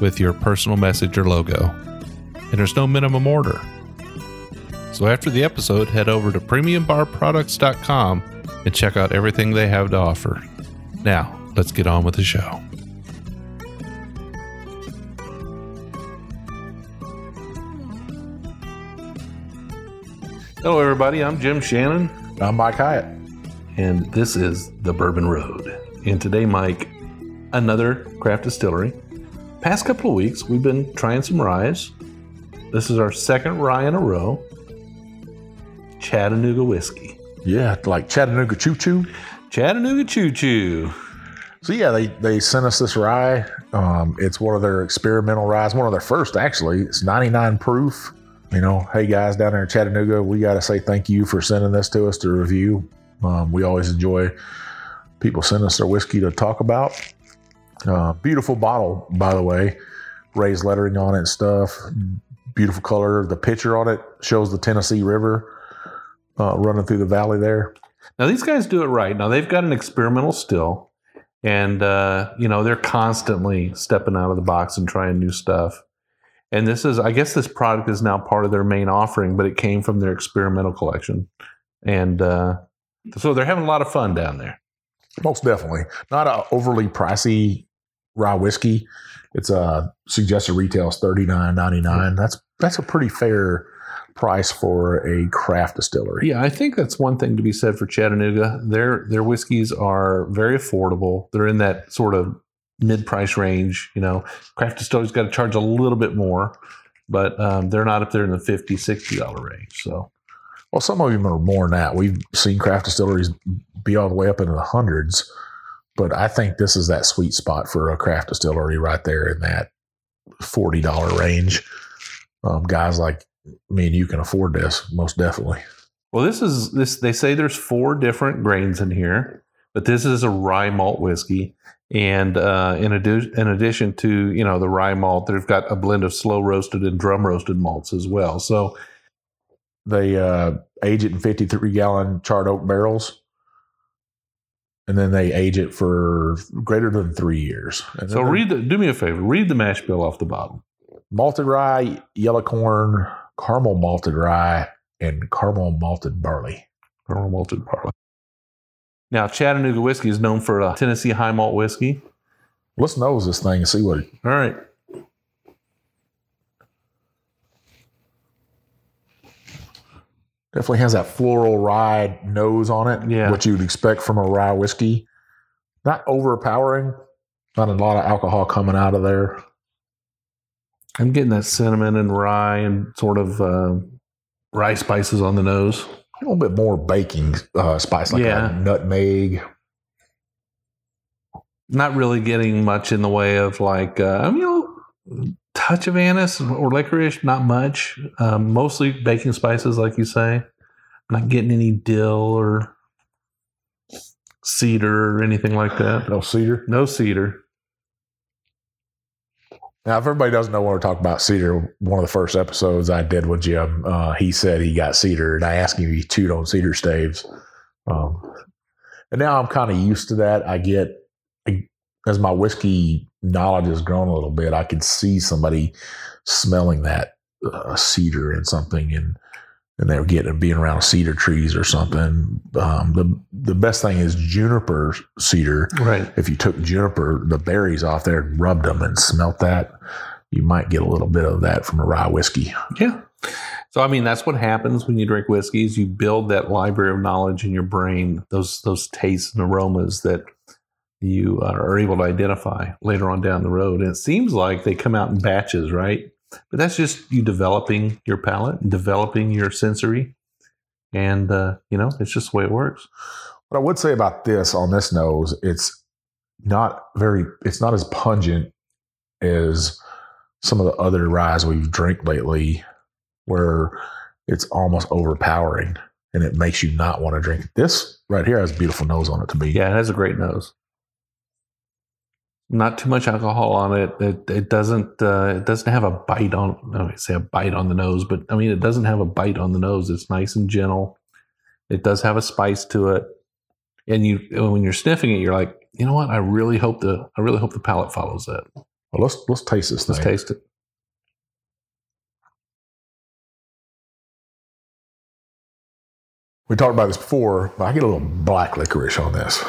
with your personal message or logo. And there's no minimum order. So after the episode, head over to premiumbarproducts.com and check out everything they have to offer. Now, let's get on with the show. Hello, everybody. I'm Jim Shannon, I'm Mike Hyatt. and this is the Bourbon Road. And today, Mike, another craft distillery. Past couple of weeks, we've been trying some ryes. This is our second rye in a row. Chattanooga whiskey. Yeah, like Chattanooga Choo Choo. Chattanooga Choo Choo. So yeah, they they sent us this rye. Um, it's one of their experimental ryes, one of their first actually. It's 99 proof. You know, hey guys down there in Chattanooga, we got to say thank you for sending this to us to review. Um, we always enjoy people send us their whiskey to talk about. Uh, beautiful bottle, by the way, raised lettering on it and stuff. Beautiful color. The picture on it shows the Tennessee River uh, running through the valley there. Now these guys do it right. Now they've got an experimental still, and uh, you know they're constantly stepping out of the box and trying new stuff. And this is, I guess, this product is now part of their main offering, but it came from their experimental collection, and uh, so they're having a lot of fun down there. Most definitely. Not a overly pricey rye whiskey. It's a suggested retail is thirty nine ninety nine. That's that's a pretty fair price for a craft distillery. Yeah, I think that's one thing to be said for Chattanooga. Their their whiskeys are very affordable. They're in that sort of mid price range. You know, craft distilleries got to charge a little bit more, but um, they're not up there in the 50 60 dollar range. So Well, some of them are more than that. We've seen craft distilleries be all the way up into the hundreds, but I think this is that sweet spot for a craft distillery right there in that forty dollar range. Um, guys like me and you can afford this most definitely. Well, this is this. They say there's four different grains in here, but this is a rye malt whiskey, and uh, in, in addition to you know the rye malt, they've got a blend of slow roasted and drum roasted malts as well. So They uh, age it in 53 gallon charred oak barrels. And then they age it for greater than three years. So read the, do me a favor, read the mash bill off the bottom. malted rye, yellow corn, caramel malted rye, and caramel malted barley. Caramel malted barley. Now Chattanooga whiskey is known for a Tennessee high malt whiskey. Let's nose this thing and see what. All right, Definitely has that floral rye nose on it. Yeah. What you'd expect from a rye whiskey. Not overpowering. Not a lot of alcohol coming out of there. I'm getting that cinnamon and rye and sort of uh, rye spices on the nose. A little bit more baking uh, spice, like Yeah. nutmeg. not really getting much in the way of like uh, I mean, you know, touch of anise or licorice, not much. Um, mostly baking spices, like you say. Not getting any dill or cedar or anything like that. No cedar. No cedar. Now, if everybody doesn't know what we're talking about cedar, one of the first episodes I did with Jim, uh, he said he got cedar, and I asked him if he chewed on cedar staves. Um, and now I'm kind of used to that. I get, as my whiskey knowledge has grown a little bit, I can see somebody smelling that uh, cedar and something, and and they're getting being around cedar trees or something. Um, the the best thing is juniper cedar Right. if you took juniper, the berries off there and rubbed them and smelt that, you might get a little bit of that from a rye whiskey. Yeah. So I mean, that's what happens when you drink whiskeys. You build that library of knowledge in your brain. Those those tastes and aromas that you uh, are able to identify later on down the road. And it seems like they come out in batches, right? But that's just you developing your palate, developing your sensory, and uh, you know, it's just the way it works. What I would say about this on this nose, it's not very, it's not as pungent as some of the other ryes we've drank lately where it's almost overpowering and it makes you not want to drink. This right here has a beautiful nose on it to me. Yeah, it has a great nose. Not too much alcohol on it. It, it doesn't uh, it doesn't have a bite on. I say a bite on the nose, but I mean it doesn't have a bite on the nose. It's nice and gentle. It does have a spice to it, and you when you're sniffing it, you're like, you know what? I really hope the I really hope the palate follows that. Well, let's let's taste this Let's thing. taste it. We talked about this before, but I get a little black licorice on this.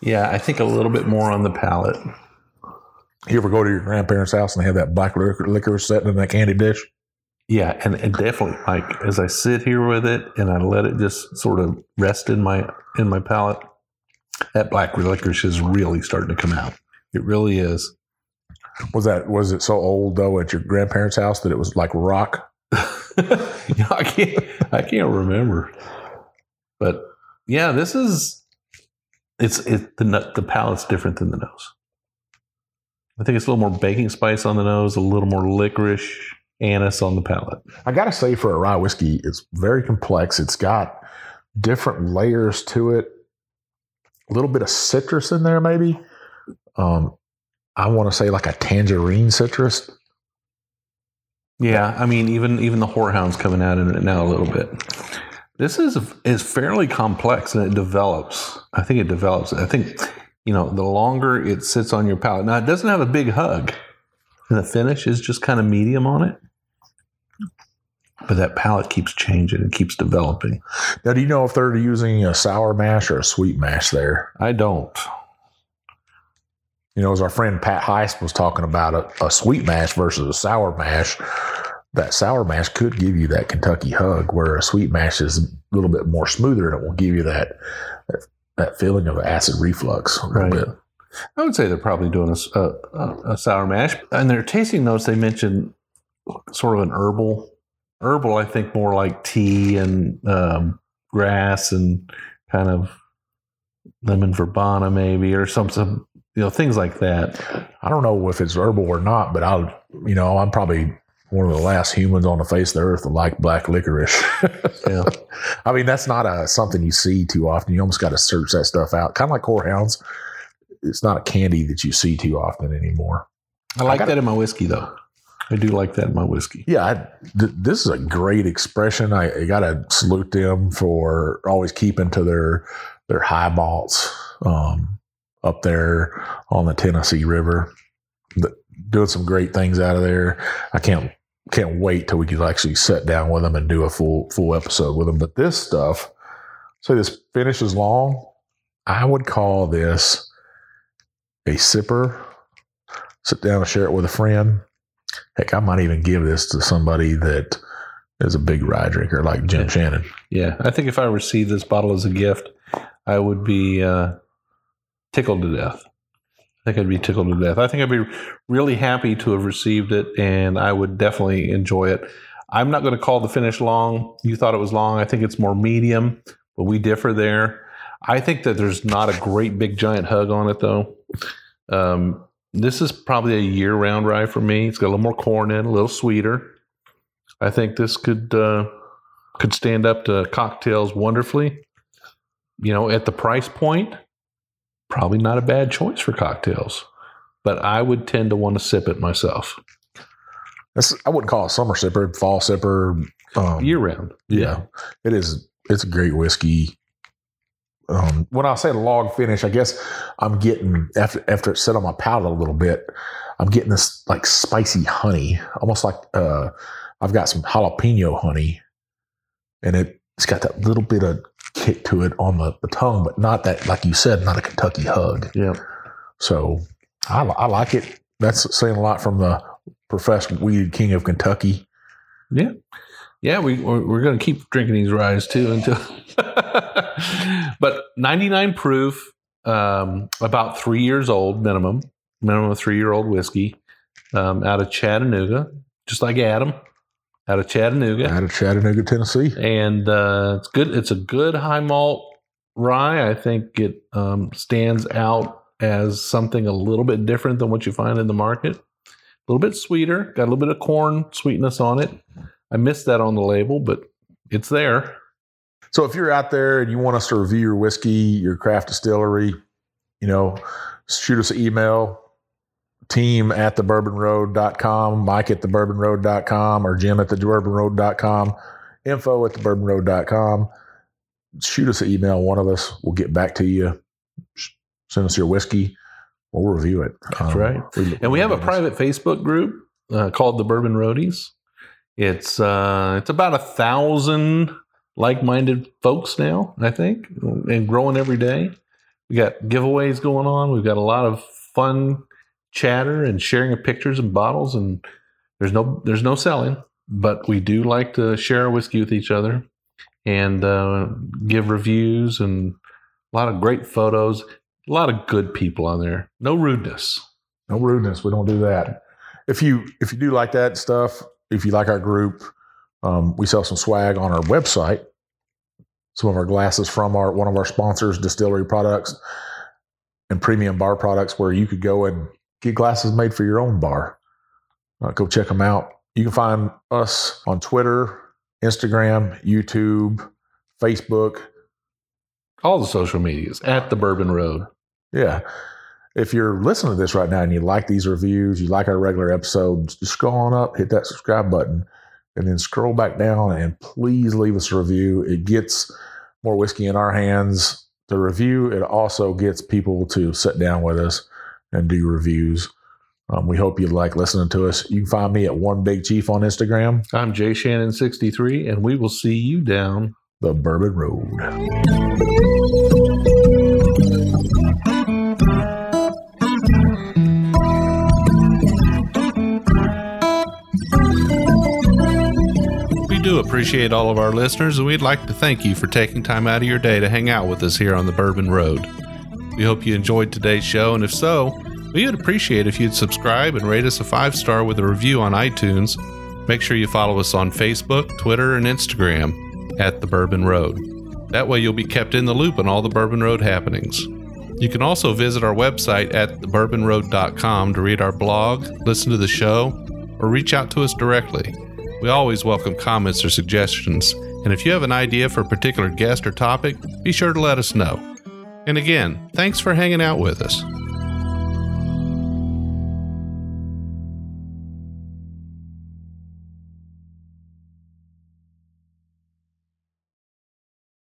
Yeah, I think a little bit more on the palate. You ever go to your grandparents' house and they have that black liquor, licorice sitting in that candy dish? Yeah, and, and definitely, like as I sit here with it and I let it just sort of rest in my in my palate, that black licorice is really starting to come out. It really is. Was that was it so old though at your grandparents' house that it was like rock? I can't I can't remember, but yeah, this is it's it the nut the palate's different than the nose. I think it's a little more baking spice on the nose, a little more licorice, anise on the palate. I gotta say, for a rye whiskey, it's very complex. It's got different layers to it. A little bit of citrus in there, maybe. Um, I want to say like a tangerine citrus. Yeah, I mean, even even the horehound's coming out in it now a little bit. This is is fairly complex and it develops. I think it develops. I think you know the longer it sits on your palate. Now it doesn't have a big hug. And the finish is just kind of medium on it. But that palate keeps changing and keeps developing. Now, do you know if they're using a sour mash or a sweet mash there? I don't. You know, as our friend Pat Heist was talking about a, a sweet mash versus a sour mash, that sour mash could give you that Kentucky hug, where a sweet mash is a little bit more smoother and it will give you that that, that feeling of acid reflux a little Right. bit. I would say they're probably doing a sour mash. And their tasting notes, they mentioned sort of an herbal. Herbal, I think more like tea and um, grass and kind of lemon verbena maybe or some, some you know things like that. I don't know if it's herbal or not, but I'll, you know, I'm probably one of the last humans on the face of the earth to like black licorice. Yeah. I mean, that's not a something you see too often. You almost got to search that stuff out. Kind of like horehounds. It's not a candy that you see too often anymore. I like gotta- that in my whiskey though. I do like that in my whiskey. Yeah, I, th- this is a great expression. I, I got to salute them for always keeping to their their high malts um, up there on the Tennessee River, Th- doing some great things out of there. I can't can't wait till we can actually sit down with them and do a full full episode with them. But this stuff, so this finish is long. I would call this a sipper. Sit down and share it with a friend. Heck, I might even give this to somebody that is a big rye drinker like Jim Yeah. Shannon. Yeah, I think if I received this bottle as a gift, I would be uh, tickled to death. Think I'd be tickled to death. I think I'd be really happy to have received it, and I would definitely enjoy it. I'm not going to call the finish long. You thought it was long. I think it's more medium, but we differ there. I think that there's not a great big giant hug on it though. Um, this is probably a year-round rye for me. It's got a little more corn in, a little sweeter. I think this could uh, could stand up to cocktails wonderfully. You know, at the price point, probably not a bad choice for cocktails. But I would tend to want to sip it myself I wouldn't call it summer sipper, fall sipper. Um, year round. yeah, it is. It's a great whiskey. Um, when I say log finish, I guess I'm getting after after it set on my palate a little bit. I'm getting this like spicy honey, almost like uh, I've got some jalapeno honey, and it, it's got that little bit of kick to it on the, the tongue, but not that, like you said, not a Kentucky hug. Yeah. So I, I like it. That's saying a lot from the professed weed king of Kentucky. Yeah. Yeah, we, we're, we're going to keep drinking these ryes too until. but 99 proof, um, about three years old minimum, minimum of three year old whiskey um, out of Chattanooga, just like Adam, out of Chattanooga. Out of Chattanooga, Tennessee. and uh, it's good. It's a good high malt rye. I think it um, stands out as something a little bit different than what you find in the market. A A little bit sweeter, got a little bit of corn sweetness on it. I missed that on the label, but it's there. So if you're out there and you want us to review your whiskey, your craft distillery, you know, shoot us an email, team at thebourbonroad.com, Mike at thebourbonroad.com, or Jim at thebourbonroad.com, info at thebourbonroad.com. Shoot us an email. One of us will get back to you. Send us your whiskey. We'll review it. That's um, right. We, and we have a private Facebook group uh, called the Bourbon Roadies. It's uh, it's about a thousand like-minded folks now, I think, and growing every day. We got giveaways going on. We've got a lot of fun chatter and sharing of pictures and bottles and there's no there's no selling, but we do like to share our whiskey with each other and uh, give reviews and a lot of great photos. A lot of good people on there. No rudeness. No rudeness. We don't do that. If you if you do like that stuff, if you like our group, um, we sell some swag on our website. Some of our glasses from our one of our sponsors, distillery products and premium bar products, where you could go and get glasses made for your own bar. Uh, go check them out. You can find us on Twitter, Instagram, YouTube, Facebook, all the social medias at the Bourbon Road. Yeah. If you're listening to this right now and you like these reviews, you like our regular episodes, just scroll on up, hit that subscribe button, and then scroll back down and please leave us a review. It gets more whiskey in our hands to review. It also gets people to sit down with us and do reviews. Um, we hope you like listening to us. You can find me at One Big Chief on Instagram. I'm Jay Shannon63, and we will see you down the Bourbon Road. We do appreciate all of our listeners, and we'd like to thank you for taking time out of your day to hang out with us here on the Bourbon Road. We hope you enjoyed today's show, and if so, we would appreciate if you'd subscribe and rate us a five star with a review on iTunes. Make sure you follow us on Facebook, Twitter, and Instagram at The Bourbon Road. That way you'll be kept in the loop on all the Bourbon Road happenings. You can also visit our website at thebourbonroad.com to read our blog, listen to the show, or reach out to us directly. We always welcome comments or suggestions, and if you have an idea for a particular guest or topic, be sure to let us know. And again, thanks for hanging out with us.